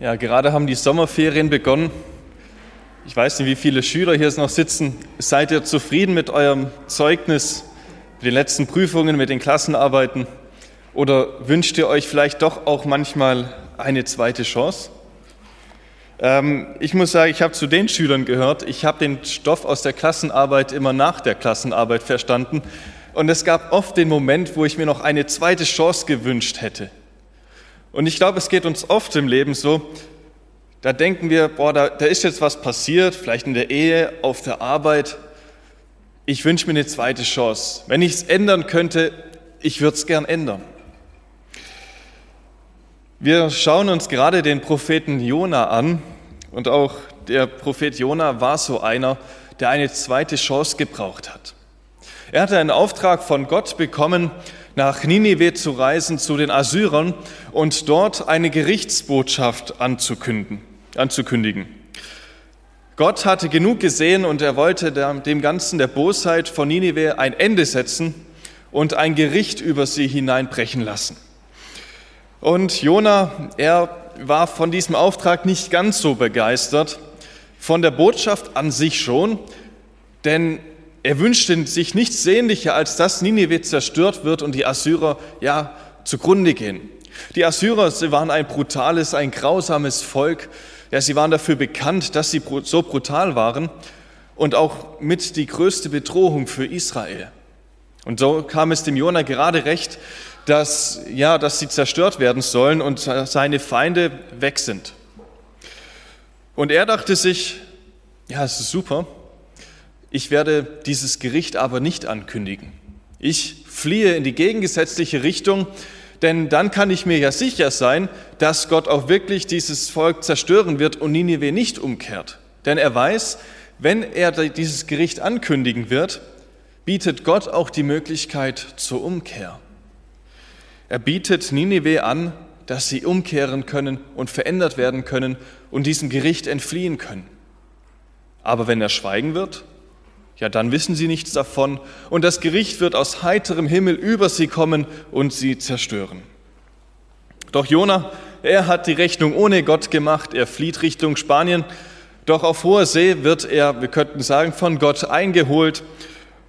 Ja, gerade haben die Sommerferien begonnen. Ich weiß nicht, wie viele Schüler hier noch sitzen. Seid ihr zufrieden mit eurem Zeugnis, mit den letzten Prüfungen, mit den Klassenarbeiten? Oder wünscht ihr euch vielleicht doch auch manchmal eine zweite Chance? Ähm, ich muss sagen, ich habe zu den Schülern gehört. Ich habe den Stoff aus der Klassenarbeit immer nach der Klassenarbeit verstanden. Und es gab oft den Moment, wo ich mir noch eine zweite Chance gewünscht hätte. Und ich glaube, es geht uns oft im Leben so, da denken wir, boah, da, da ist jetzt was passiert, vielleicht in der Ehe, auf der Arbeit. Ich wünsche mir eine zweite Chance. Wenn ich es ändern könnte, ich würde es gern ändern. Wir schauen uns gerade den Propheten Jona an und auch der Prophet Jona war so einer, der eine zweite Chance gebraucht hat. Er hatte einen Auftrag von Gott bekommen, nach Ninive zu reisen zu den Assyrern und dort eine Gerichtsbotschaft anzukündigen. anzukündigen. Gott hatte genug gesehen und er wollte dem Ganzen der Bosheit von Ninive ein Ende setzen und ein Gericht über sie hineinbrechen lassen. Und Jona, er war von diesem Auftrag nicht ganz so begeistert, von der Botschaft an sich schon, denn er wünschte sich nichts sehnlicher, als dass Ninive zerstört wird und die Assyrer ja zugrunde gehen. Die Assyrer, sie waren ein brutales, ein grausames Volk. Ja, sie waren dafür bekannt, dass sie so brutal waren und auch mit die größte Bedrohung für Israel. Und so kam es dem Jona gerade recht, dass, ja, dass sie zerstört werden sollen und seine Feinde weg sind. Und er dachte sich, ja, es ist super, ich werde dieses Gericht aber nicht ankündigen. Ich fliehe in die gegengesetzliche Richtung, denn dann kann ich mir ja sicher sein, dass Gott auch wirklich dieses Volk zerstören wird und Ninive nicht umkehrt. Denn er weiß, wenn er dieses Gericht ankündigen wird, bietet Gott auch die Möglichkeit zur Umkehr. Er bietet Ninive an, dass sie umkehren können und verändert werden können und diesem Gericht entfliehen können. Aber wenn er schweigen wird, ja, dann wissen sie nichts davon. Und das Gericht wird aus heiterem Himmel über sie kommen und sie zerstören. Doch Jona, er hat die Rechnung ohne Gott gemacht, er flieht Richtung Spanien, doch auf hoher See wird er, wir könnten sagen, von Gott eingeholt.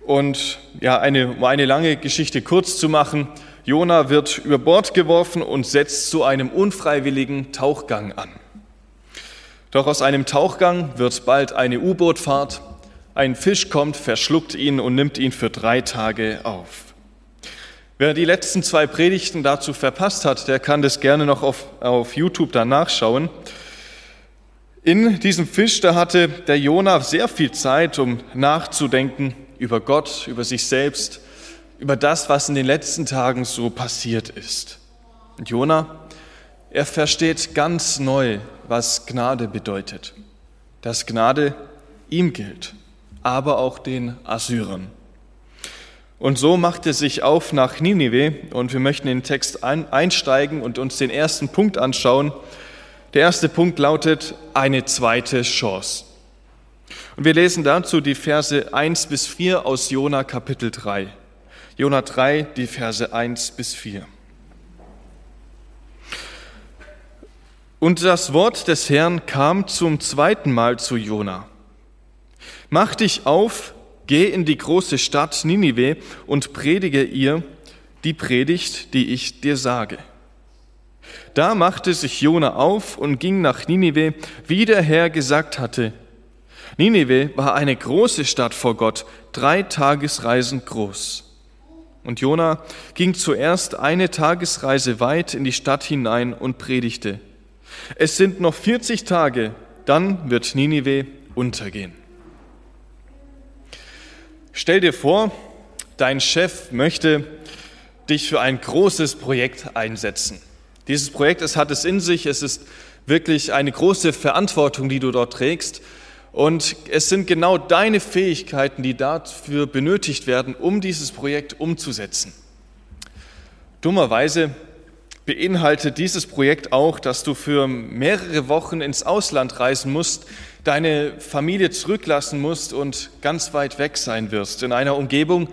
Und ja, eine, um eine lange Geschichte kurz zu machen, Jona wird über Bord geworfen und setzt zu einem unfreiwilligen Tauchgang an. Doch aus einem Tauchgang wird bald eine U-Bootfahrt ein Fisch kommt, verschluckt ihn und nimmt ihn für drei Tage auf. Wer die letzten zwei Predigten dazu verpasst hat, der kann das gerne noch auf, auf YouTube dann nachschauen. In diesem Fisch, da hatte der Jona sehr viel Zeit, um nachzudenken über Gott, über sich selbst, über das, was in den letzten Tagen so passiert ist. Und Jona, er versteht ganz neu, was Gnade bedeutet. Dass Gnade ihm gilt aber auch den Assyrern. Und so macht er sich auf nach Ninive und wir möchten in den Text einsteigen und uns den ersten Punkt anschauen. Der erste Punkt lautet eine zweite Chance. Und wir lesen dazu die Verse 1 bis 4 aus Jona Kapitel 3. Jona 3, die Verse 1 bis 4. Und das Wort des Herrn kam zum zweiten Mal zu Jona. Mach dich auf, geh in die große Stadt Ninive und predige ihr die Predigt, die ich dir sage. Da machte sich Jona auf und ging nach Ninive, wie der Herr gesagt hatte. Ninive war eine große Stadt vor Gott, drei Tagesreisen groß. Und Jona ging zuerst eine Tagesreise weit in die Stadt hinein und predigte. Es sind noch 40 Tage, dann wird Ninive untergehen. Stell dir vor, dein Chef möchte dich für ein großes Projekt einsetzen. Dieses Projekt, es hat es in sich, es ist wirklich eine große Verantwortung, die du dort trägst. Und es sind genau deine Fähigkeiten, die dafür benötigt werden, um dieses Projekt umzusetzen. Dummerweise beinhaltet dieses Projekt auch, dass du für mehrere Wochen ins Ausland reisen musst, deine Familie zurücklassen musst und ganz weit weg sein wirst, in einer Umgebung,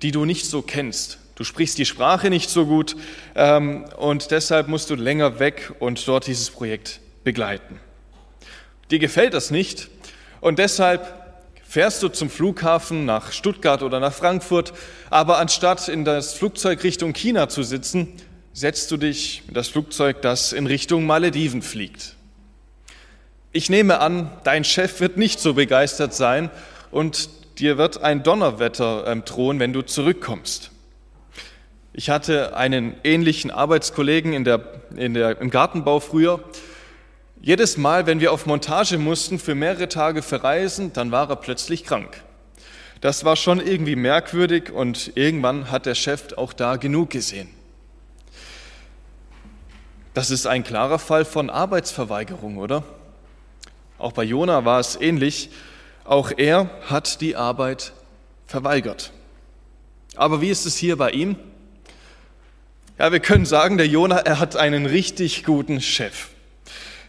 die du nicht so kennst. Du sprichst die Sprache nicht so gut ähm, und deshalb musst du länger weg und dort dieses Projekt begleiten. Dir gefällt das nicht und deshalb fährst du zum Flughafen nach Stuttgart oder nach Frankfurt, aber anstatt in das Flugzeug Richtung China zu sitzen, setzt du dich in das Flugzeug, das in Richtung Malediven fliegt. Ich nehme an, dein Chef wird nicht so begeistert sein und dir wird ein Donnerwetter ähm, drohen, wenn du zurückkommst. Ich hatte einen ähnlichen Arbeitskollegen in der, in der, im Gartenbau früher. Jedes Mal, wenn wir auf Montage mussten, für mehrere Tage verreisen, dann war er plötzlich krank. Das war schon irgendwie merkwürdig und irgendwann hat der Chef auch da genug gesehen. Das ist ein klarer Fall von Arbeitsverweigerung, oder? Auch bei Jona war es ähnlich. Auch er hat die Arbeit verweigert. Aber wie ist es hier bei ihm? Ja, wir können sagen, der Jona, er hat einen richtig guten Chef.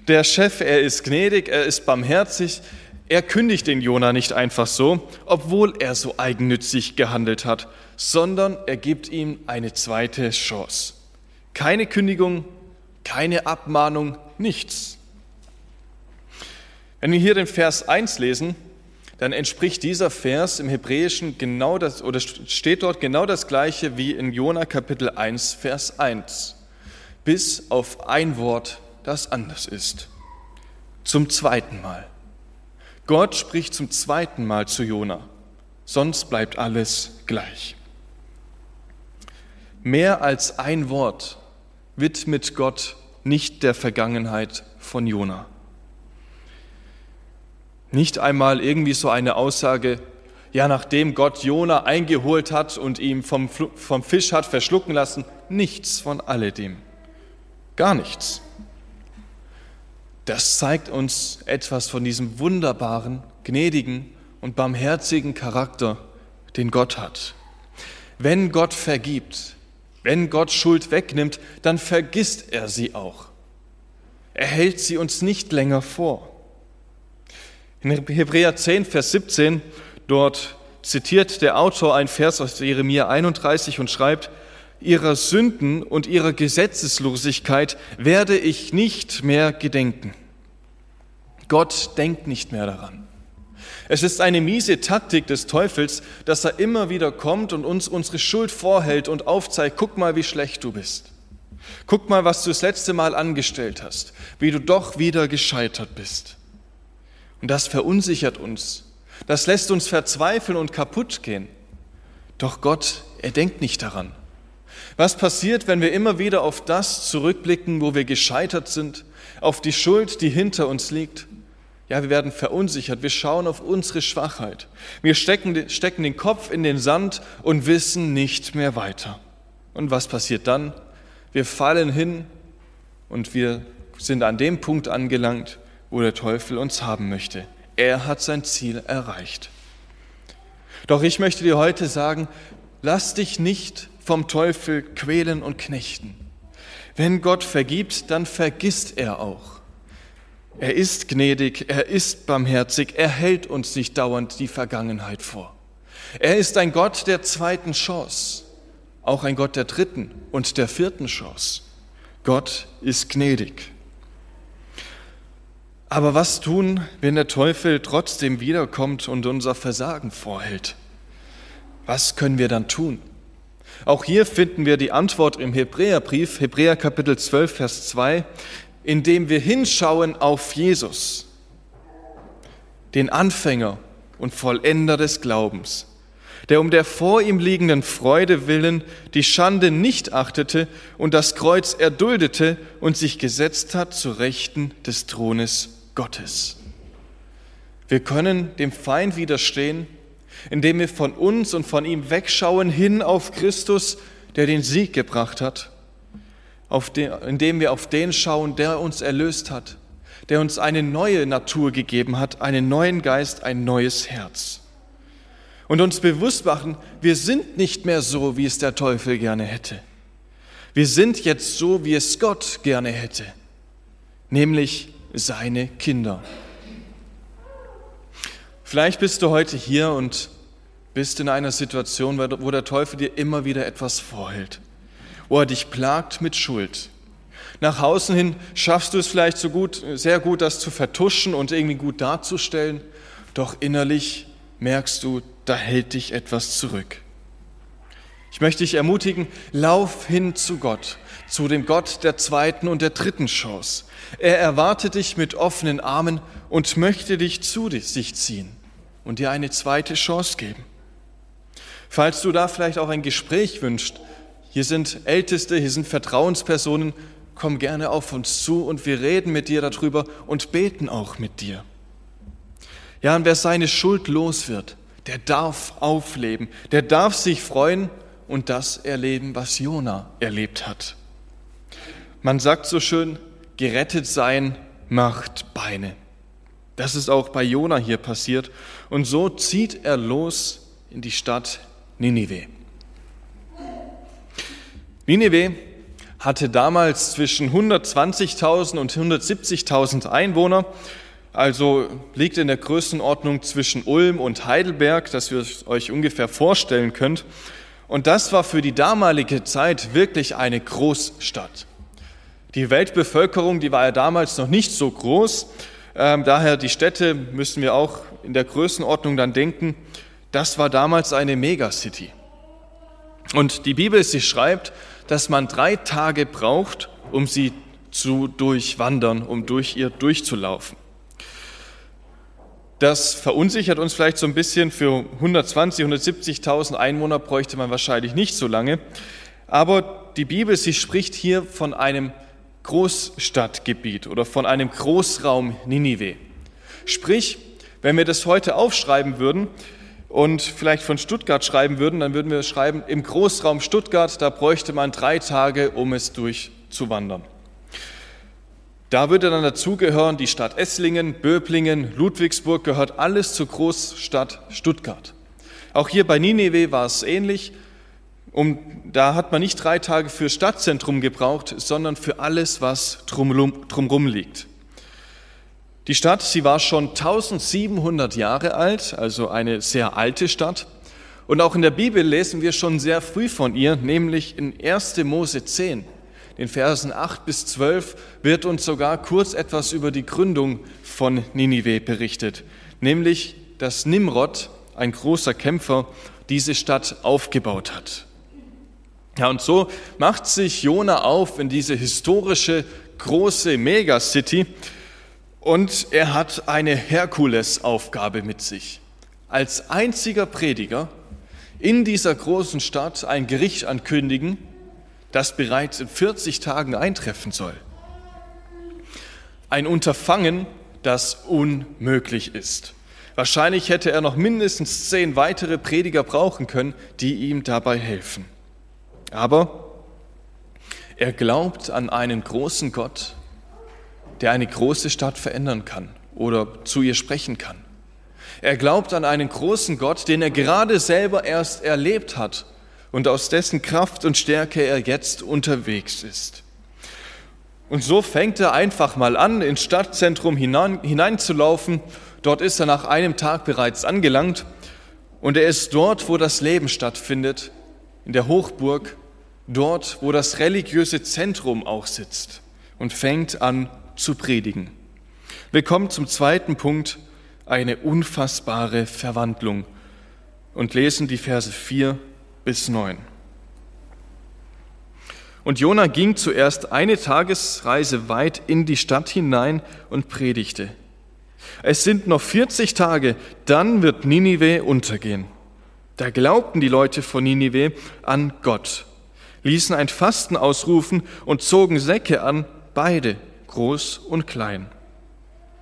Der Chef, er ist gnädig, er ist barmherzig, er kündigt den Jona nicht einfach so, obwohl er so eigennützig gehandelt hat, sondern er gibt ihm eine zweite Chance. Keine Kündigung, keine Abmahnung, nichts. Wenn wir hier den Vers 1 lesen, dann entspricht dieser Vers im Hebräischen genau das, oder steht dort genau das gleiche wie in Jona Kapitel 1, Vers 1. Bis auf ein Wort, das anders ist. Zum zweiten Mal. Gott spricht zum zweiten Mal zu Jona, sonst bleibt alles gleich. Mehr als ein Wort widmet Gott nicht der Vergangenheit von Jona. Nicht einmal irgendwie so eine Aussage, ja, nachdem Gott Jona eingeholt hat und ihm vom, vom Fisch hat verschlucken lassen, nichts von alledem. Gar nichts. Das zeigt uns etwas von diesem wunderbaren, gnädigen und barmherzigen Charakter, den Gott hat. Wenn Gott vergibt, wenn Gott Schuld wegnimmt, dann vergisst er sie auch. Er hält sie uns nicht länger vor. In Hebräer 10, Vers 17, dort zitiert der Autor ein Vers aus Jeremia 31 und schreibt, Ihrer Sünden und ihrer Gesetzeslosigkeit werde ich nicht mehr gedenken. Gott denkt nicht mehr daran. Es ist eine miese Taktik des Teufels, dass er immer wieder kommt und uns unsere Schuld vorhält und aufzeigt, guck mal, wie schlecht du bist. Guck mal, was du das letzte Mal angestellt hast, wie du doch wieder gescheitert bist. Und das verunsichert uns. Das lässt uns verzweifeln und kaputt gehen. Doch Gott, er denkt nicht daran. Was passiert, wenn wir immer wieder auf das zurückblicken, wo wir gescheitert sind, auf die Schuld, die hinter uns liegt? Ja, wir werden verunsichert, wir schauen auf unsere Schwachheit. Wir stecken, stecken den Kopf in den Sand und wissen nicht mehr weiter. Und was passiert dann? Wir fallen hin und wir sind an dem Punkt angelangt, wo der Teufel uns haben möchte. Er hat sein Ziel erreicht. Doch ich möchte dir heute sagen, lass dich nicht vom Teufel quälen und knechten. Wenn Gott vergibt, dann vergisst er auch. Er ist gnädig, er ist barmherzig, er hält uns nicht dauernd die Vergangenheit vor. Er ist ein Gott der zweiten Chance, auch ein Gott der dritten und der vierten Chance. Gott ist gnädig. Aber was tun, wenn der Teufel trotzdem wiederkommt und unser Versagen vorhält? Was können wir dann tun? Auch hier finden wir die Antwort im Hebräerbrief, Hebräer Kapitel 12, Vers 2, indem wir hinschauen auf Jesus, den Anfänger und Vollender des Glaubens, der um der vor ihm liegenden Freude willen die Schande nicht achtete und das Kreuz erduldete und sich gesetzt hat zu Rechten des Thrones Gottes. Wir können dem Feind widerstehen, indem wir von uns und von ihm wegschauen hin auf Christus, der den Sieg gebracht hat, den, indem wir auf den schauen, der uns erlöst hat, der uns eine neue Natur gegeben hat, einen neuen Geist, ein neues Herz. Und uns bewusst machen, wir sind nicht mehr so, wie es der Teufel gerne hätte. Wir sind jetzt so, wie es Gott gerne hätte, nämlich seine Kinder. Vielleicht bist du heute hier und bist in einer Situation, wo der Teufel dir immer wieder etwas vorhält, wo er dich plagt mit Schuld. Nach außen hin schaffst du es vielleicht so gut, sehr gut, das zu vertuschen und irgendwie gut darzustellen, doch innerlich merkst du, da hält dich etwas zurück. Ich möchte dich ermutigen, lauf hin zu Gott, zu dem Gott der zweiten und der dritten Chance. Er erwartet dich mit offenen Armen und möchte dich zu sich ziehen und dir eine zweite Chance geben. Falls du da vielleicht auch ein Gespräch wünschst, hier sind Älteste, hier sind Vertrauenspersonen, komm gerne auf uns zu und wir reden mit dir darüber und beten auch mit dir. Ja, und wer seine Schuld los wird, der darf aufleben, der darf sich freuen und das erleben, was Jona erlebt hat. Man sagt so schön, gerettet sein macht Beine. Das ist auch bei Jona hier passiert. Und so zieht er los in die Stadt Ninive. Ninive hatte damals zwischen 120.000 und 170.000 Einwohner, also liegt in der Größenordnung zwischen Ulm und Heidelberg, dass ihr euch ungefähr vorstellen könnt. Und das war für die damalige Zeit wirklich eine Großstadt. Die Weltbevölkerung, die war ja damals noch nicht so groß. Ähm, daher die Städte müssen wir auch in der Größenordnung dann denken. Das war damals eine Megacity. Und die Bibel, sie schreibt, dass man drei Tage braucht, um sie zu durchwandern, um durch ihr durchzulaufen. Das verunsichert uns vielleicht so ein bisschen. Für 120, 170.000 Einwohner bräuchte man wahrscheinlich nicht so lange. Aber die Bibel, sie spricht hier von einem Großstadtgebiet oder von einem Großraum Ninive. Sprich, wenn wir das heute aufschreiben würden und vielleicht von Stuttgart schreiben würden, dann würden wir schreiben, im Großraum Stuttgart, da bräuchte man drei Tage, um es durchzuwandern. Da würde dann dazugehören die Stadt Esslingen, Böblingen, Ludwigsburg gehört alles zur Großstadt Stuttgart. Auch hier bei Nineveh war es ähnlich. Um, da hat man nicht drei Tage für Stadtzentrum gebraucht, sondern für alles, was drumherum, drumherum liegt. Die Stadt, sie war schon 1700 Jahre alt, also eine sehr alte Stadt. Und auch in der Bibel lesen wir schon sehr früh von ihr, nämlich in 1. Mose 10 den Versen 8 bis 12 wird uns sogar kurz etwas über die Gründung von Ninive berichtet, nämlich dass Nimrod, ein großer Kämpfer, diese Stadt aufgebaut hat. Ja, und so macht sich Jona auf in diese historische große Megacity und er hat eine Herkulesaufgabe mit sich. Als einziger Prediger in dieser großen Stadt ein Gericht ankündigen, das bereits in 40 Tagen eintreffen soll. Ein Unterfangen, das unmöglich ist. Wahrscheinlich hätte er noch mindestens zehn weitere Prediger brauchen können, die ihm dabei helfen. Aber er glaubt an einen großen Gott, der eine große Stadt verändern kann oder zu ihr sprechen kann. Er glaubt an einen großen Gott, den er gerade selber erst erlebt hat und aus dessen Kraft und Stärke er jetzt unterwegs ist. Und so fängt er einfach mal an, ins Stadtzentrum hinein, hineinzulaufen. Dort ist er nach einem Tag bereits angelangt und er ist dort, wo das Leben stattfindet, in der Hochburg, dort, wo das religiöse Zentrum auch sitzt und fängt an zu predigen. Wir kommen zum zweiten Punkt, eine unfassbare Verwandlung und lesen die Verse 4 bis 9. Und Jona ging zuerst eine Tagesreise weit in die Stadt hinein und predigte. Es sind noch 40 Tage, dann wird Ninive untergehen. Da glaubten die Leute von Ninive an Gott, ließen ein Fasten ausrufen und zogen Säcke an, beide, groß und klein.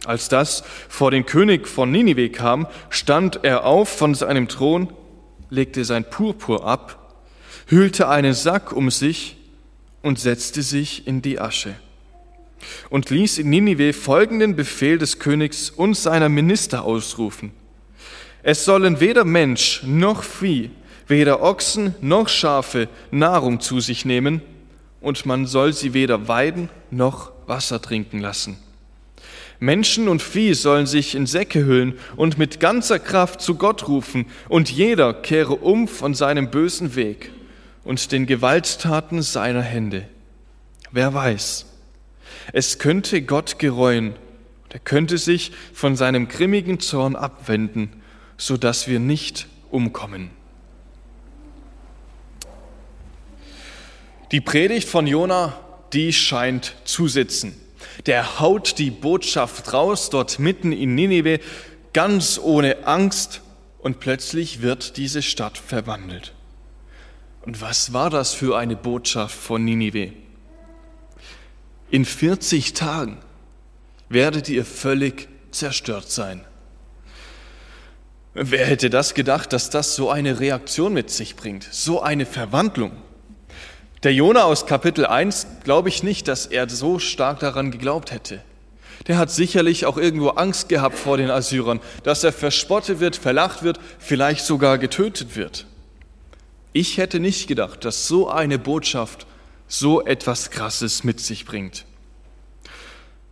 Als das vor den König von Ninive kam, stand er auf von seinem Thron legte sein Purpur ab, hüllte einen Sack um sich und setzte sich in die Asche und ließ in Ninive folgenden Befehl des Königs und seiner Minister ausrufen. Es sollen weder Mensch noch Vieh, weder Ochsen noch Schafe Nahrung zu sich nehmen, und man soll sie weder weiden noch Wasser trinken lassen. Menschen und Vieh sollen sich in Säcke hüllen und mit ganzer Kraft zu Gott rufen, und jeder kehre um von seinem bösen Weg und den Gewalttaten seiner Hände. Wer weiß, Es könnte Gott gereuen. Er könnte sich von seinem grimmigen Zorn abwenden, so dass wir nicht umkommen. Die Predigt von Jona, die scheint zu sitzen. Der haut die Botschaft raus, dort mitten in Ninive, ganz ohne Angst, und plötzlich wird diese Stadt verwandelt. Und was war das für eine Botschaft von Ninive? In 40 Tagen werdet ihr völlig zerstört sein. Wer hätte das gedacht, dass das so eine Reaktion mit sich bringt, so eine Verwandlung? Der Jona aus Kapitel 1 glaube ich nicht, dass er so stark daran geglaubt hätte. Der hat sicherlich auch irgendwo Angst gehabt vor den Assyrern, dass er verspottet wird, verlacht wird, vielleicht sogar getötet wird. Ich hätte nicht gedacht, dass so eine Botschaft so etwas Krasses mit sich bringt.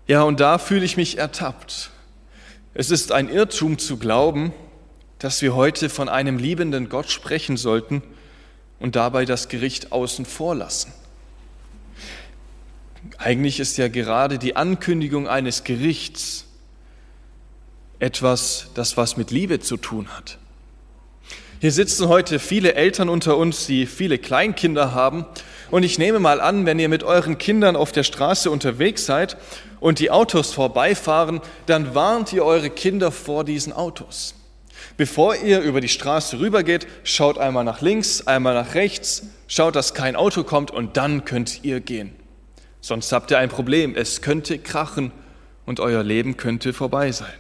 Ja, und da fühle ich mich ertappt. Es ist ein Irrtum zu glauben, dass wir heute von einem liebenden Gott sprechen sollten, und dabei das Gericht außen vor lassen. Eigentlich ist ja gerade die Ankündigung eines Gerichts etwas, das was mit Liebe zu tun hat. Hier sitzen heute viele Eltern unter uns, die viele Kleinkinder haben. Und ich nehme mal an, wenn ihr mit euren Kindern auf der Straße unterwegs seid und die Autos vorbeifahren, dann warnt ihr eure Kinder vor diesen Autos. Bevor ihr über die Straße rübergeht, schaut einmal nach links, einmal nach rechts, schaut, dass kein Auto kommt und dann könnt ihr gehen. Sonst habt ihr ein Problem. Es könnte krachen und euer Leben könnte vorbei sein.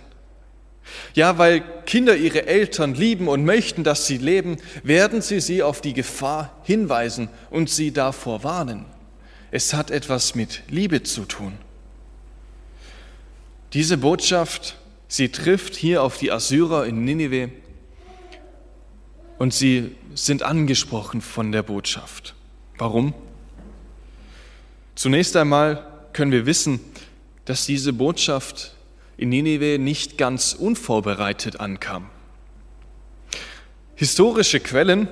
Ja, weil Kinder ihre Eltern lieben und möchten, dass sie leben, werden sie sie auf die Gefahr hinweisen und sie davor warnen. Es hat etwas mit Liebe zu tun. Diese Botschaft Sie trifft hier auf die Assyrer in Ninive und sie sind angesprochen von der Botschaft. Warum? Zunächst einmal können wir wissen, dass diese Botschaft in Ninive nicht ganz unvorbereitet ankam. Historische Quellen,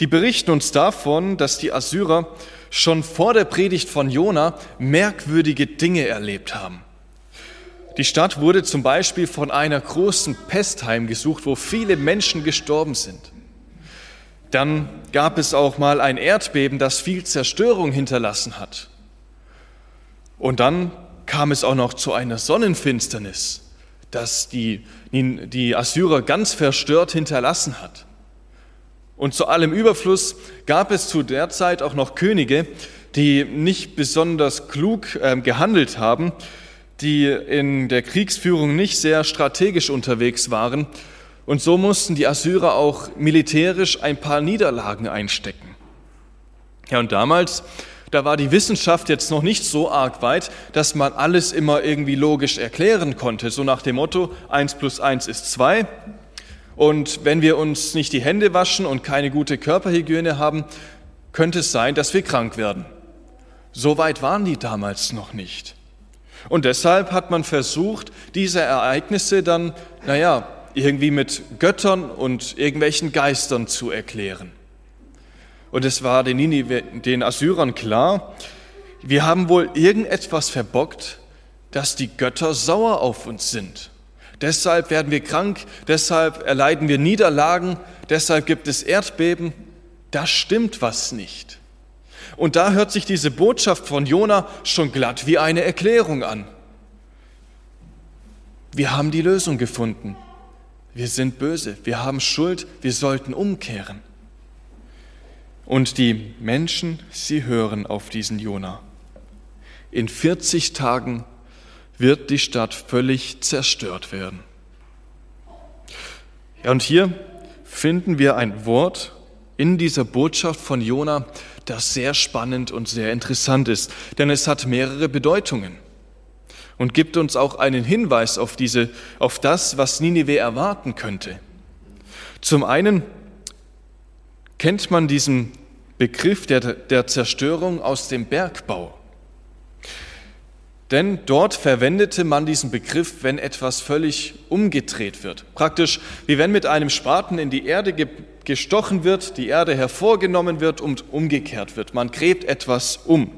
die berichten uns davon, dass die Assyrer schon vor der Predigt von Jona merkwürdige Dinge erlebt haben. Die Stadt wurde zum Beispiel von einer großen Pest heimgesucht, wo viele Menschen gestorben sind. Dann gab es auch mal ein Erdbeben, das viel Zerstörung hinterlassen hat. Und dann kam es auch noch zu einer Sonnenfinsternis, das die, die Assyrer ganz verstört hinterlassen hat. Und zu allem Überfluss gab es zu der Zeit auch noch Könige, die nicht besonders klug äh, gehandelt haben, die in der Kriegsführung nicht sehr strategisch unterwegs waren. Und so mussten die Assyrer auch militärisch ein paar Niederlagen einstecken. Ja, und damals, da war die Wissenschaft jetzt noch nicht so arg weit, dass man alles immer irgendwie logisch erklären konnte. So nach dem Motto, eins plus eins ist zwei. Und wenn wir uns nicht die Hände waschen und keine gute Körperhygiene haben, könnte es sein, dass wir krank werden. So weit waren die damals noch nicht. Und deshalb hat man versucht, diese Ereignisse dann, naja, irgendwie mit Göttern und irgendwelchen Geistern zu erklären. Und es war den, Ninive, den Assyrern klar, wir haben wohl irgendetwas verbockt, dass die Götter sauer auf uns sind. Deshalb werden wir krank, deshalb erleiden wir Niederlagen, deshalb gibt es Erdbeben. Da stimmt was nicht. Und da hört sich diese Botschaft von Jona schon glatt wie eine Erklärung an. Wir haben die Lösung gefunden. Wir sind böse, wir haben Schuld, wir sollten umkehren. Und die Menschen, sie hören auf diesen Jona. In 40 Tagen wird die Stadt völlig zerstört werden. Ja, und hier finden wir ein Wort in dieser Botschaft von Jona, das sehr spannend und sehr interessant ist, denn es hat mehrere Bedeutungen und gibt uns auch einen Hinweis auf, diese, auf das, was Ninive erwarten könnte. Zum einen kennt man diesen Begriff der, der Zerstörung aus dem Bergbau. Denn dort verwendete man diesen Begriff, wenn etwas völlig umgedreht wird. Praktisch wie wenn mit einem Spaten in die Erde gestochen wird, die Erde hervorgenommen wird und umgekehrt wird. Man gräbt etwas um.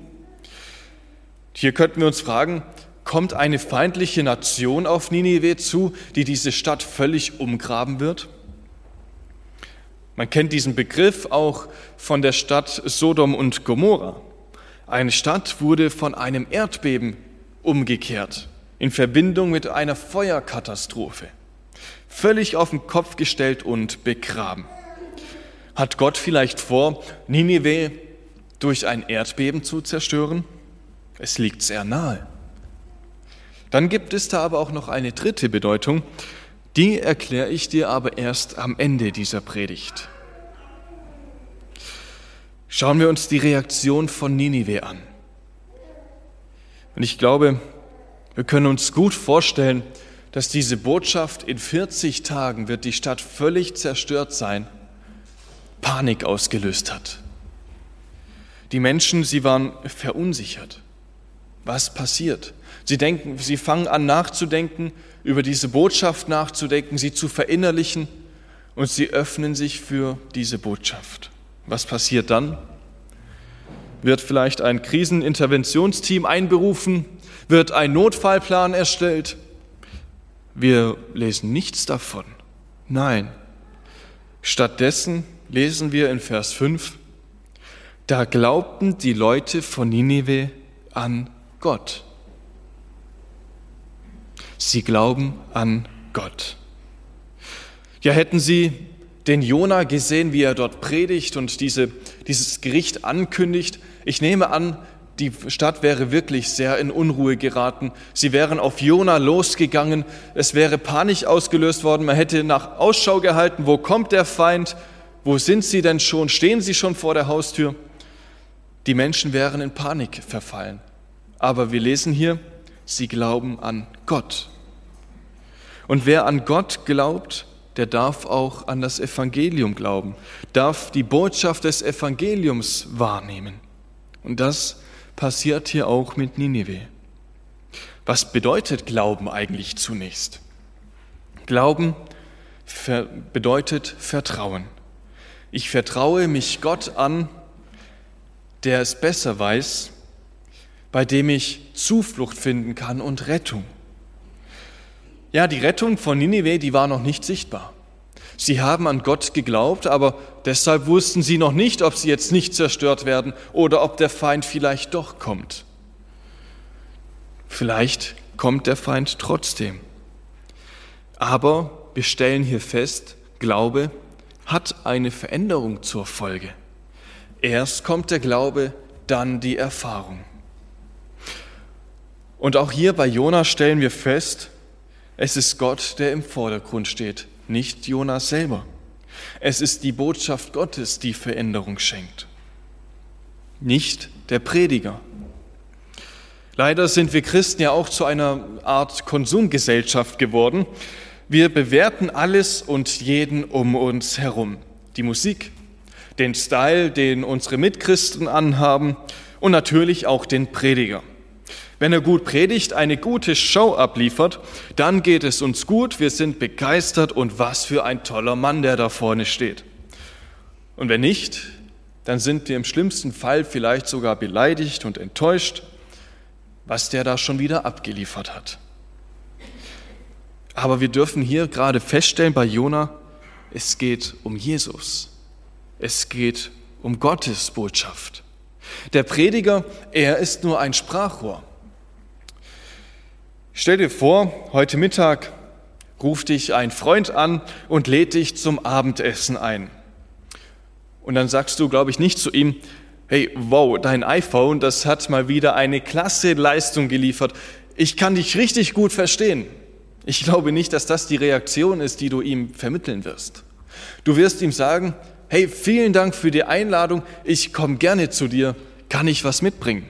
Hier könnten wir uns fragen, kommt eine feindliche Nation auf Ninive zu, die diese Stadt völlig umgraben wird? Man kennt diesen Begriff auch von der Stadt Sodom und Gomorra. Eine Stadt wurde von einem Erdbeben umgekehrt in Verbindung mit einer Feuerkatastrophe. Völlig auf den Kopf gestellt und begraben. Hat Gott vielleicht vor, Ninive durch ein Erdbeben zu zerstören? Es liegt sehr nahe. Dann gibt es da aber auch noch eine dritte Bedeutung, die erkläre ich dir aber erst am Ende dieser Predigt. Schauen wir uns die Reaktion von Ninive an. Und ich glaube, wir können uns gut vorstellen, dass diese Botschaft in 40 Tagen wird die Stadt völlig zerstört sein, Panik ausgelöst hat. Die Menschen, sie waren verunsichert. Was passiert? Sie denken, sie fangen an nachzudenken, über diese Botschaft nachzudenken, sie zu verinnerlichen und sie öffnen sich für diese Botschaft. Was passiert dann? Wird vielleicht ein Kriseninterventionsteam einberufen? Wird ein Notfallplan erstellt? Wir lesen nichts davon. Nein. Stattdessen lesen wir in Vers 5, da glaubten die Leute von Ninive an Gott. Sie glauben an Gott. Ja, hätten Sie den Jona gesehen, wie er dort predigt und diese, dieses Gericht ankündigt, ich nehme an, die Stadt wäre wirklich sehr in Unruhe geraten. Sie wären auf Jona losgegangen. Es wäre Panik ausgelöst worden. Man hätte nach Ausschau gehalten, wo kommt der Feind? Wo sind sie denn schon? Stehen sie schon vor der Haustür? Die Menschen wären in Panik verfallen. Aber wir lesen hier, sie glauben an Gott. Und wer an Gott glaubt, der darf auch an das Evangelium glauben, darf die Botschaft des Evangeliums wahrnehmen. Und das passiert hier auch mit Ninive. Was bedeutet Glauben eigentlich zunächst? Glauben bedeutet Vertrauen. Ich vertraue mich Gott an, der es besser weiß bei dem ich Zuflucht finden kann und Rettung. Ja, die Rettung von Ninive, die war noch nicht sichtbar. Sie haben an Gott geglaubt, aber deshalb wussten sie noch nicht, ob sie jetzt nicht zerstört werden oder ob der Feind vielleicht doch kommt. Vielleicht kommt der Feind trotzdem. Aber wir stellen hier fest, Glaube hat eine Veränderung zur Folge. Erst kommt der Glaube, dann die Erfahrung. Und auch hier bei Jona stellen wir fest, es ist Gott, der im Vordergrund steht, nicht Jonas selber. Es ist die Botschaft Gottes, die Veränderung schenkt, nicht der Prediger. Leider sind wir Christen ja auch zu einer Art Konsumgesellschaft geworden. Wir bewerten alles und jeden um uns herum. Die Musik, den Style, den unsere Mitchristen anhaben und natürlich auch den Prediger. Wenn er gut predigt, eine gute Show abliefert, dann geht es uns gut, wir sind begeistert und was für ein toller Mann, der da vorne steht. Und wenn nicht, dann sind wir im schlimmsten Fall vielleicht sogar beleidigt und enttäuscht, was der da schon wieder abgeliefert hat. Aber wir dürfen hier gerade feststellen bei Jona, es geht um Jesus. Es geht um Gottes Botschaft. Der Prediger, er ist nur ein Sprachrohr. Stell dir vor, heute Mittag ruft dich ein Freund an und lädt dich zum Abendessen ein. Und dann sagst du, glaube ich, nicht zu ihm, hey, wow, dein iPhone, das hat mal wieder eine klasse Leistung geliefert. Ich kann dich richtig gut verstehen. Ich glaube nicht, dass das die Reaktion ist, die du ihm vermitteln wirst. Du wirst ihm sagen, hey, vielen Dank für die Einladung, ich komme gerne zu dir, kann ich was mitbringen?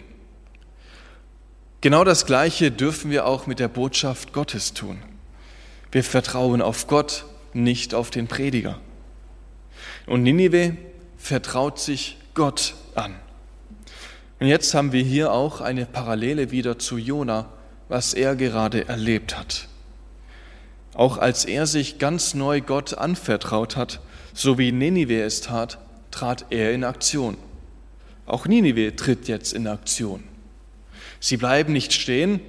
Genau das Gleiche dürfen wir auch mit der Botschaft Gottes tun. Wir vertrauen auf Gott, nicht auf den Prediger. Und Ninive vertraut sich Gott an. Und jetzt haben wir hier auch eine Parallele wieder zu Jona, was er gerade erlebt hat. Auch als er sich ganz neu Gott anvertraut hat, so wie Ninive es tat, trat er in Aktion. Auch Ninive tritt jetzt in Aktion. Sie bleiben nicht stehen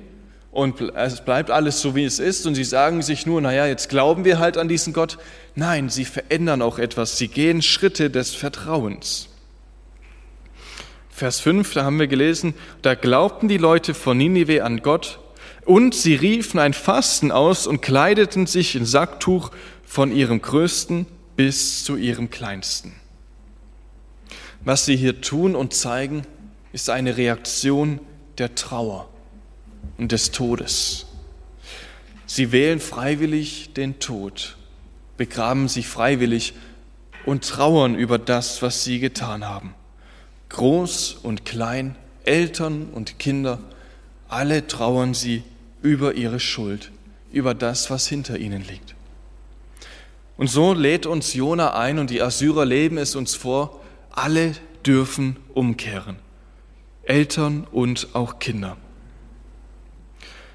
und es bleibt alles so, wie es ist und sie sagen sich nur, naja, jetzt glauben wir halt an diesen Gott. Nein, sie verändern auch etwas. Sie gehen Schritte des Vertrauens. Vers 5, da haben wir gelesen, da glaubten die Leute von Ninive an Gott und sie riefen ein Fasten aus und kleideten sich in Sacktuch von ihrem größten bis zu ihrem kleinsten. Was sie hier tun und zeigen, ist eine Reaktion der Trauer und des Todes. Sie wählen freiwillig den Tod, begraben sich freiwillig und trauern über das, was sie getan haben. Groß und klein, Eltern und Kinder, alle trauern sie über ihre Schuld, über das, was hinter ihnen liegt. Und so lädt uns Jona ein und die Assyrer leben es uns vor, alle dürfen umkehren. Eltern und auch Kinder.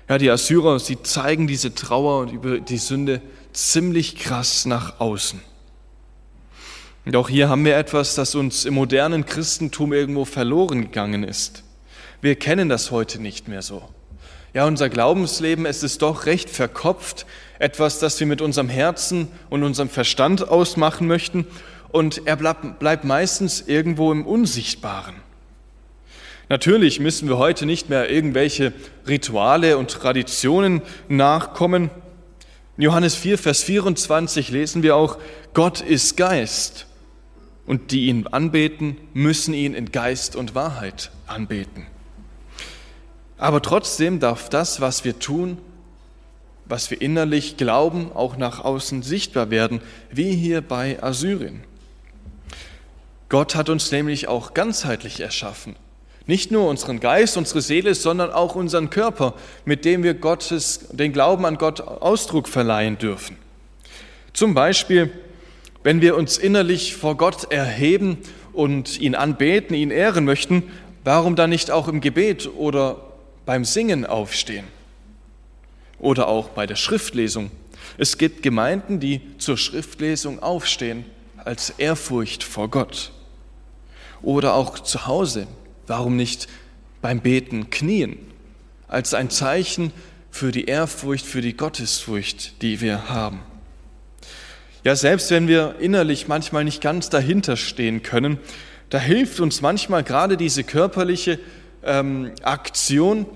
Ja, die Assyrer, sie zeigen diese Trauer über die Sünde ziemlich krass nach außen. Und auch hier haben wir etwas, das uns im modernen Christentum irgendwo verloren gegangen ist. Wir kennen das heute nicht mehr so. Ja, unser Glaubensleben, es ist doch recht verkopft, etwas, das wir mit unserem Herzen und unserem Verstand ausmachen möchten, und er bleibt, bleibt meistens irgendwo im Unsichtbaren. Natürlich müssen wir heute nicht mehr irgendwelche Rituale und Traditionen nachkommen. In Johannes 4, Vers 24 lesen wir auch, Gott ist Geist und die ihn anbeten, müssen ihn in Geist und Wahrheit anbeten. Aber trotzdem darf das, was wir tun, was wir innerlich glauben, auch nach außen sichtbar werden, wie hier bei Assyrien. Gott hat uns nämlich auch ganzheitlich erschaffen. Nicht nur unseren Geist, unsere Seele, sondern auch unseren Körper, mit dem wir Gottes, den Glauben an Gott Ausdruck verleihen dürfen. Zum Beispiel, wenn wir uns innerlich vor Gott erheben und ihn anbeten, ihn ehren möchten, warum dann nicht auch im Gebet oder beim Singen aufstehen? Oder auch bei der Schriftlesung. Es gibt Gemeinden, die zur Schriftlesung aufstehen als Ehrfurcht vor Gott. Oder auch zu Hause Warum nicht beim Beten knien, als ein Zeichen für die Ehrfurcht, für die Gottesfurcht, die wir haben? Ja, selbst wenn wir innerlich manchmal nicht ganz dahinter stehen können, da hilft uns manchmal gerade diese körperliche ähm, Aktion,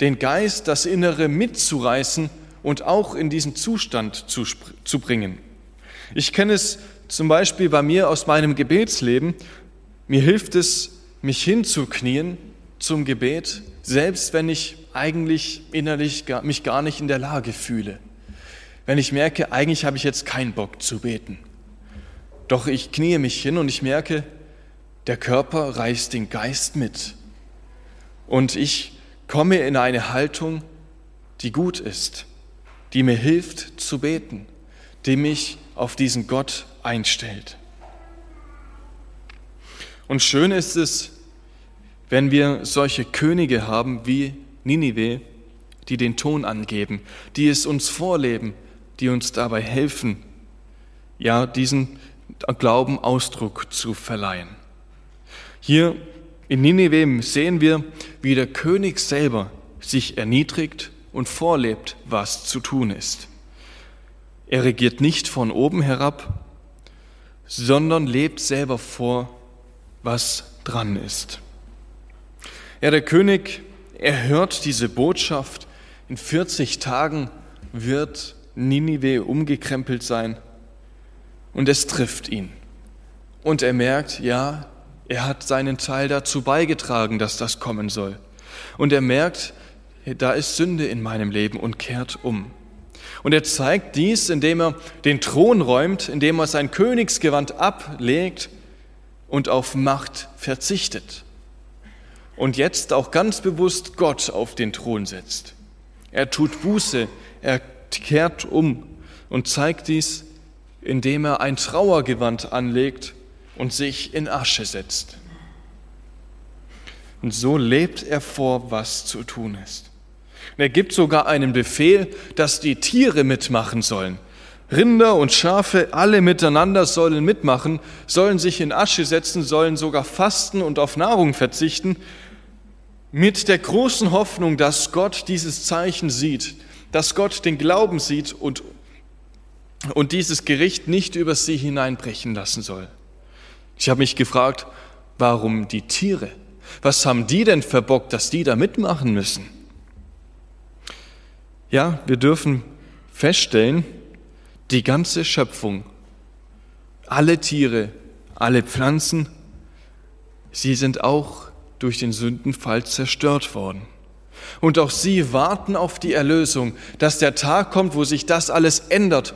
den Geist, das Innere mitzureißen und auch in diesen Zustand zu, zu bringen. Ich kenne es zum Beispiel bei mir aus meinem Gebetsleben. Mir hilft es, mich hinzuknien zum Gebet, selbst wenn ich eigentlich innerlich mich gar nicht in der Lage fühle. Wenn ich merke, eigentlich habe ich jetzt keinen Bock zu beten. Doch ich kniee mich hin und ich merke, der Körper reißt den Geist mit. Und ich komme in eine Haltung, die gut ist, die mir hilft zu beten, die mich auf diesen Gott einstellt. Und schön ist es, wenn wir solche Könige haben wie Ninive, die den Ton angeben, die es uns vorleben, die uns dabei helfen, ja, diesen Glauben Ausdruck zu verleihen. Hier in Ninive sehen wir, wie der König selber sich erniedrigt und vorlebt, was zu tun ist. Er regiert nicht von oben herab, sondern lebt selber vor, was dran ist. Ja, der König, er hört diese Botschaft, in 40 Tagen wird Ninive umgekrempelt sein und es trifft ihn. Und er merkt, ja, er hat seinen Teil dazu beigetragen, dass das kommen soll. Und er merkt, da ist Sünde in meinem Leben und kehrt um. Und er zeigt dies, indem er den Thron räumt, indem er sein Königsgewand ablegt und auf Macht verzichtet und jetzt auch ganz bewusst Gott auf den Thron setzt. Er tut Buße, er kehrt um und zeigt dies, indem er ein Trauergewand anlegt und sich in Asche setzt. Und so lebt er vor, was zu tun ist. Und er gibt sogar einen Befehl, dass die Tiere mitmachen sollen. Rinder und Schafe, alle miteinander sollen mitmachen, sollen sich in Asche setzen, sollen sogar fasten und auf Nahrung verzichten, mit der großen Hoffnung, dass Gott dieses Zeichen sieht, dass Gott den Glauben sieht und, und dieses Gericht nicht über sie hineinbrechen lassen soll. Ich habe mich gefragt, warum die Tiere? Was haben die denn verbockt, dass die da mitmachen müssen? Ja, wir dürfen feststellen, die ganze Schöpfung, alle Tiere, alle Pflanzen, sie sind auch durch den Sündenfall zerstört worden. Und auch sie warten auf die Erlösung, dass der Tag kommt, wo sich das alles ändert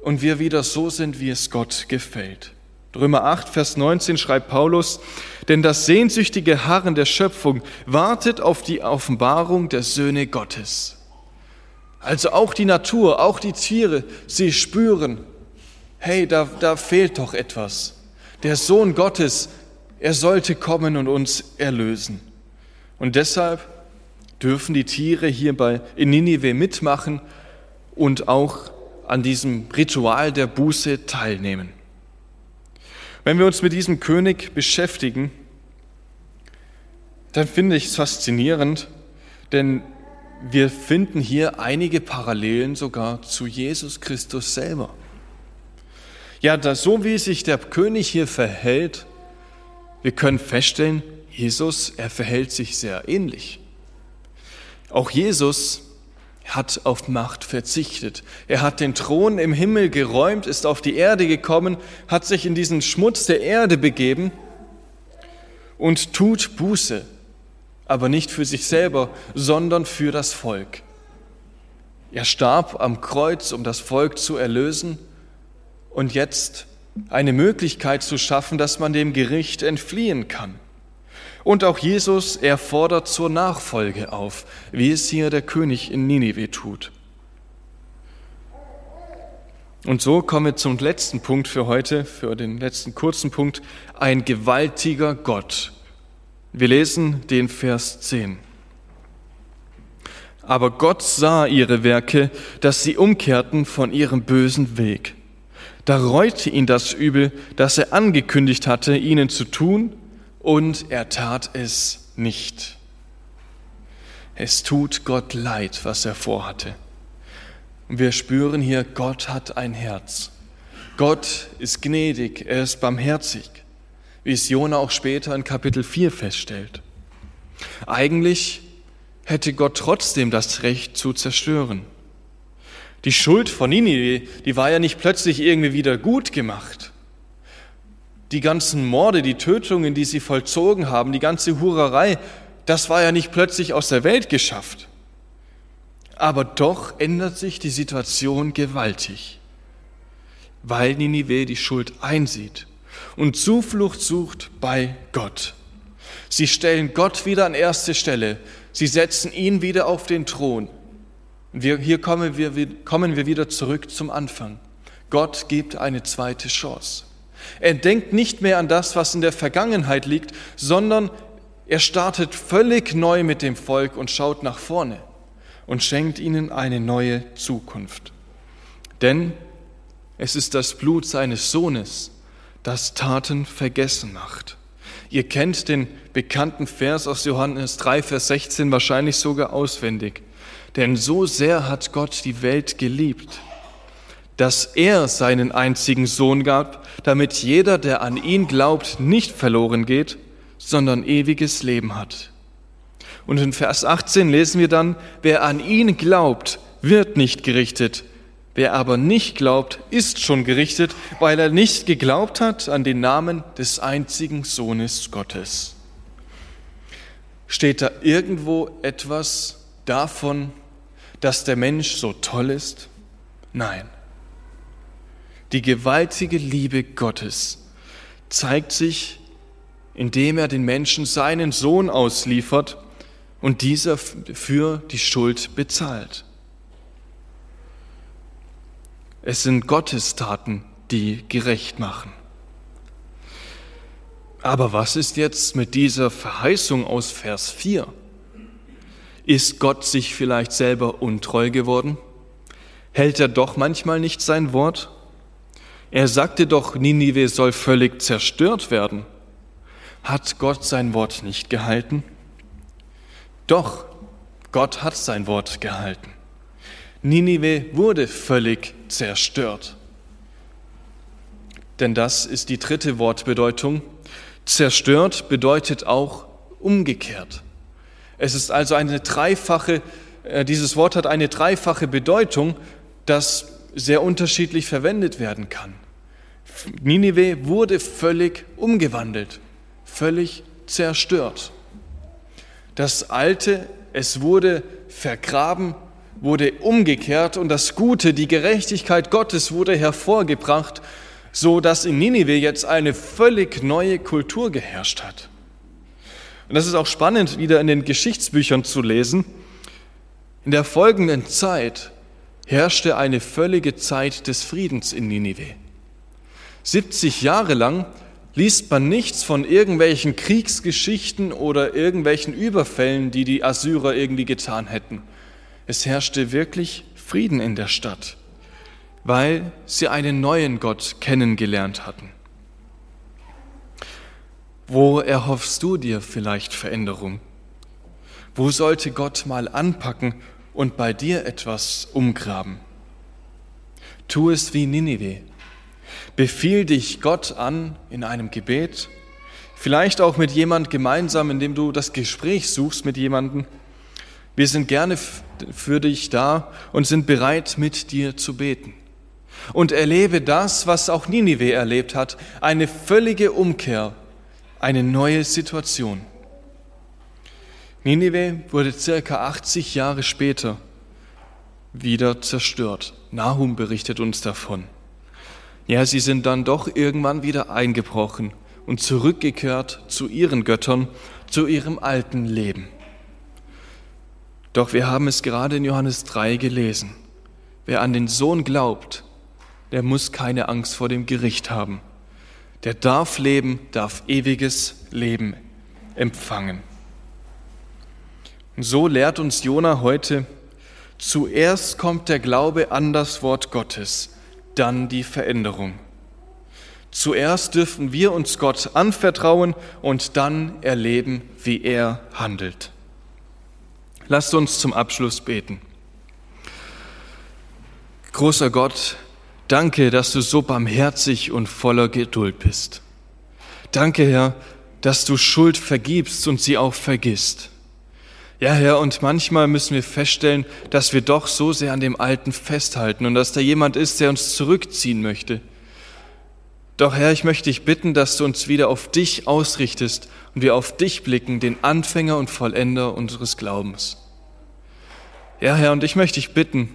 und wir wieder so sind, wie es Gott gefällt. Römer 8, Vers 19 schreibt Paulus, denn das sehnsüchtige Harren der Schöpfung wartet auf die Offenbarung der Söhne Gottes. Also auch die Natur, auch die Tiere, sie spüren, hey, da, da fehlt doch etwas. Der Sohn Gottes, er sollte kommen und uns erlösen. Und deshalb dürfen die Tiere hier bei, in Ninive mitmachen und auch an diesem Ritual der Buße teilnehmen. Wenn wir uns mit diesem König beschäftigen, dann finde ich es faszinierend, denn wir finden hier einige Parallelen sogar zu Jesus Christus selber. Ja, das, so wie sich der König hier verhält, wir können feststellen, Jesus, er verhält sich sehr ähnlich. Auch Jesus hat auf Macht verzichtet. Er hat den Thron im Himmel geräumt, ist auf die Erde gekommen, hat sich in diesen Schmutz der Erde begeben und tut Buße, aber nicht für sich selber, sondern für das Volk. Er starb am Kreuz, um das Volk zu erlösen und jetzt eine Möglichkeit zu schaffen, dass man dem Gericht entfliehen kann. Und auch Jesus, er fordert zur Nachfolge auf, wie es hier der König in Ninive tut. Und so kommen wir zum letzten Punkt für heute, für den letzten kurzen Punkt, ein gewaltiger Gott. Wir lesen den Vers 10. Aber Gott sah ihre Werke, dass sie umkehrten von ihrem bösen Weg. Da reute ihn das Übel, das er angekündigt hatte, ihnen zu tun, und er tat es nicht. Es tut Gott leid, was er vorhatte. Und wir spüren hier, Gott hat ein Herz. Gott ist gnädig, er ist barmherzig, wie es Jona auch später in Kapitel 4 feststellt. Eigentlich hätte Gott trotzdem das Recht zu zerstören. Die Schuld von Ninive, die war ja nicht plötzlich irgendwie wieder gut gemacht. Die ganzen Morde, die Tötungen, die sie vollzogen haben, die ganze Hurerei, das war ja nicht plötzlich aus der Welt geschafft. Aber doch ändert sich die Situation gewaltig, weil Ninive die Schuld einsieht und Zuflucht sucht bei Gott. Sie stellen Gott wieder an erste Stelle. Sie setzen ihn wieder auf den Thron. Wir, hier kommen wir, kommen wir wieder zurück zum Anfang. Gott gibt eine zweite Chance. Er denkt nicht mehr an das, was in der Vergangenheit liegt, sondern er startet völlig neu mit dem Volk und schaut nach vorne und schenkt ihnen eine neue Zukunft. Denn es ist das Blut seines Sohnes, das Taten vergessen macht. Ihr kennt den bekannten Vers aus Johannes 3, Vers 16 wahrscheinlich sogar auswendig. Denn so sehr hat Gott die Welt geliebt, dass er seinen einzigen Sohn gab, damit jeder, der an ihn glaubt, nicht verloren geht, sondern ewiges Leben hat. Und in Vers 18 lesen wir dann, wer an ihn glaubt, wird nicht gerichtet. Wer aber nicht glaubt, ist schon gerichtet, weil er nicht geglaubt hat an den Namen des einzigen Sohnes Gottes. Steht da irgendwo etwas davon, dass der Mensch so toll ist? Nein. Die gewaltige Liebe Gottes zeigt sich, indem er den Menschen seinen Sohn ausliefert und dieser für die Schuld bezahlt. Es sind Gottes Taten, die gerecht machen. Aber was ist jetzt mit dieser Verheißung aus Vers 4? Ist Gott sich vielleicht selber untreu geworden? Hält er doch manchmal nicht sein Wort? Er sagte doch, Ninive soll völlig zerstört werden. Hat Gott sein Wort nicht gehalten? Doch Gott hat sein Wort gehalten. Ninive wurde völlig zerstört. Denn das ist die dritte Wortbedeutung. Zerstört bedeutet auch umgekehrt. Es ist also eine dreifache, äh, dieses Wort hat eine dreifache Bedeutung, das sehr unterschiedlich verwendet werden kann. Ninive wurde völlig umgewandelt, völlig zerstört. Das Alte, es wurde vergraben, wurde umgekehrt und das Gute, die Gerechtigkeit Gottes wurde hervorgebracht, so dass in Ninive jetzt eine völlig neue Kultur geherrscht hat. Und das ist auch spannend, wieder in den Geschichtsbüchern zu lesen. In der folgenden Zeit herrschte eine völlige Zeit des Friedens in Ninive. 70 Jahre lang liest man nichts von irgendwelchen Kriegsgeschichten oder irgendwelchen Überfällen, die die Assyrer irgendwie getan hätten. Es herrschte wirklich Frieden in der Stadt, weil sie einen neuen Gott kennengelernt hatten. Wo erhoffst du dir vielleicht Veränderung? Wo sollte Gott mal anpacken und bei dir etwas umgraben? Tu es wie Ninive. Befiehl dich Gott an in einem Gebet, vielleicht auch mit jemand gemeinsam, indem du das Gespräch suchst mit jemandem. Wir sind gerne für dich da und sind bereit, mit dir zu beten. Und erlebe das, was auch Ninive erlebt hat, eine völlige Umkehr eine neue Situation. Ninive wurde circa 80 Jahre später wieder zerstört. Nahum berichtet uns davon. Ja, sie sind dann doch irgendwann wieder eingebrochen und zurückgekehrt zu ihren Göttern, zu ihrem alten Leben. Doch wir haben es gerade in Johannes 3 gelesen. Wer an den Sohn glaubt, der muss keine Angst vor dem Gericht haben der darf leben, darf ewiges Leben empfangen. Und so lehrt uns Jona heute, zuerst kommt der Glaube an das Wort Gottes, dann die Veränderung. Zuerst dürfen wir uns Gott anvertrauen und dann erleben, wie er handelt. Lasst uns zum Abschluss beten. Großer Gott, Danke, dass du so barmherzig und voller Geduld bist. Danke, Herr, dass du Schuld vergibst und sie auch vergisst. Ja, Herr, und manchmal müssen wir feststellen, dass wir doch so sehr an dem Alten festhalten und dass da jemand ist, der uns zurückziehen möchte. Doch Herr, ich möchte dich bitten, dass du uns wieder auf dich ausrichtest und wir auf dich blicken, den Anfänger und Vollender unseres Glaubens. Ja, Herr, und ich möchte dich bitten,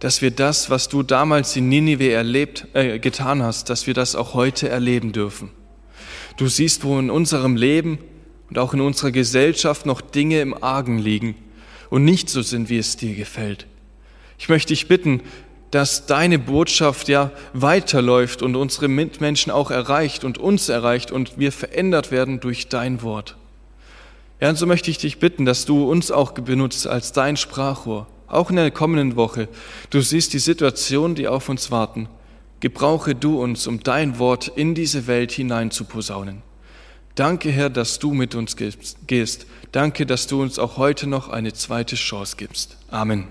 dass wir das, was du damals in Ninive erlebt, äh, getan hast, dass wir das auch heute erleben dürfen. Du siehst, wo in unserem Leben und auch in unserer Gesellschaft noch Dinge im Argen liegen und nicht so sind, wie es dir gefällt. Ich möchte dich bitten, dass deine Botschaft ja weiterläuft und unsere Mitmenschen auch erreicht und uns erreicht und wir verändert werden durch dein Wort. Ja, und so möchte ich dich bitten, dass du uns auch benutzt als dein Sprachrohr auch in der kommenden Woche. Du siehst die Situation, die auf uns warten. Gebrauche du uns, um dein Wort in diese Welt hinein zu posaunen. Danke, Herr, dass du mit uns gehst. Danke, dass du uns auch heute noch eine zweite Chance gibst. Amen.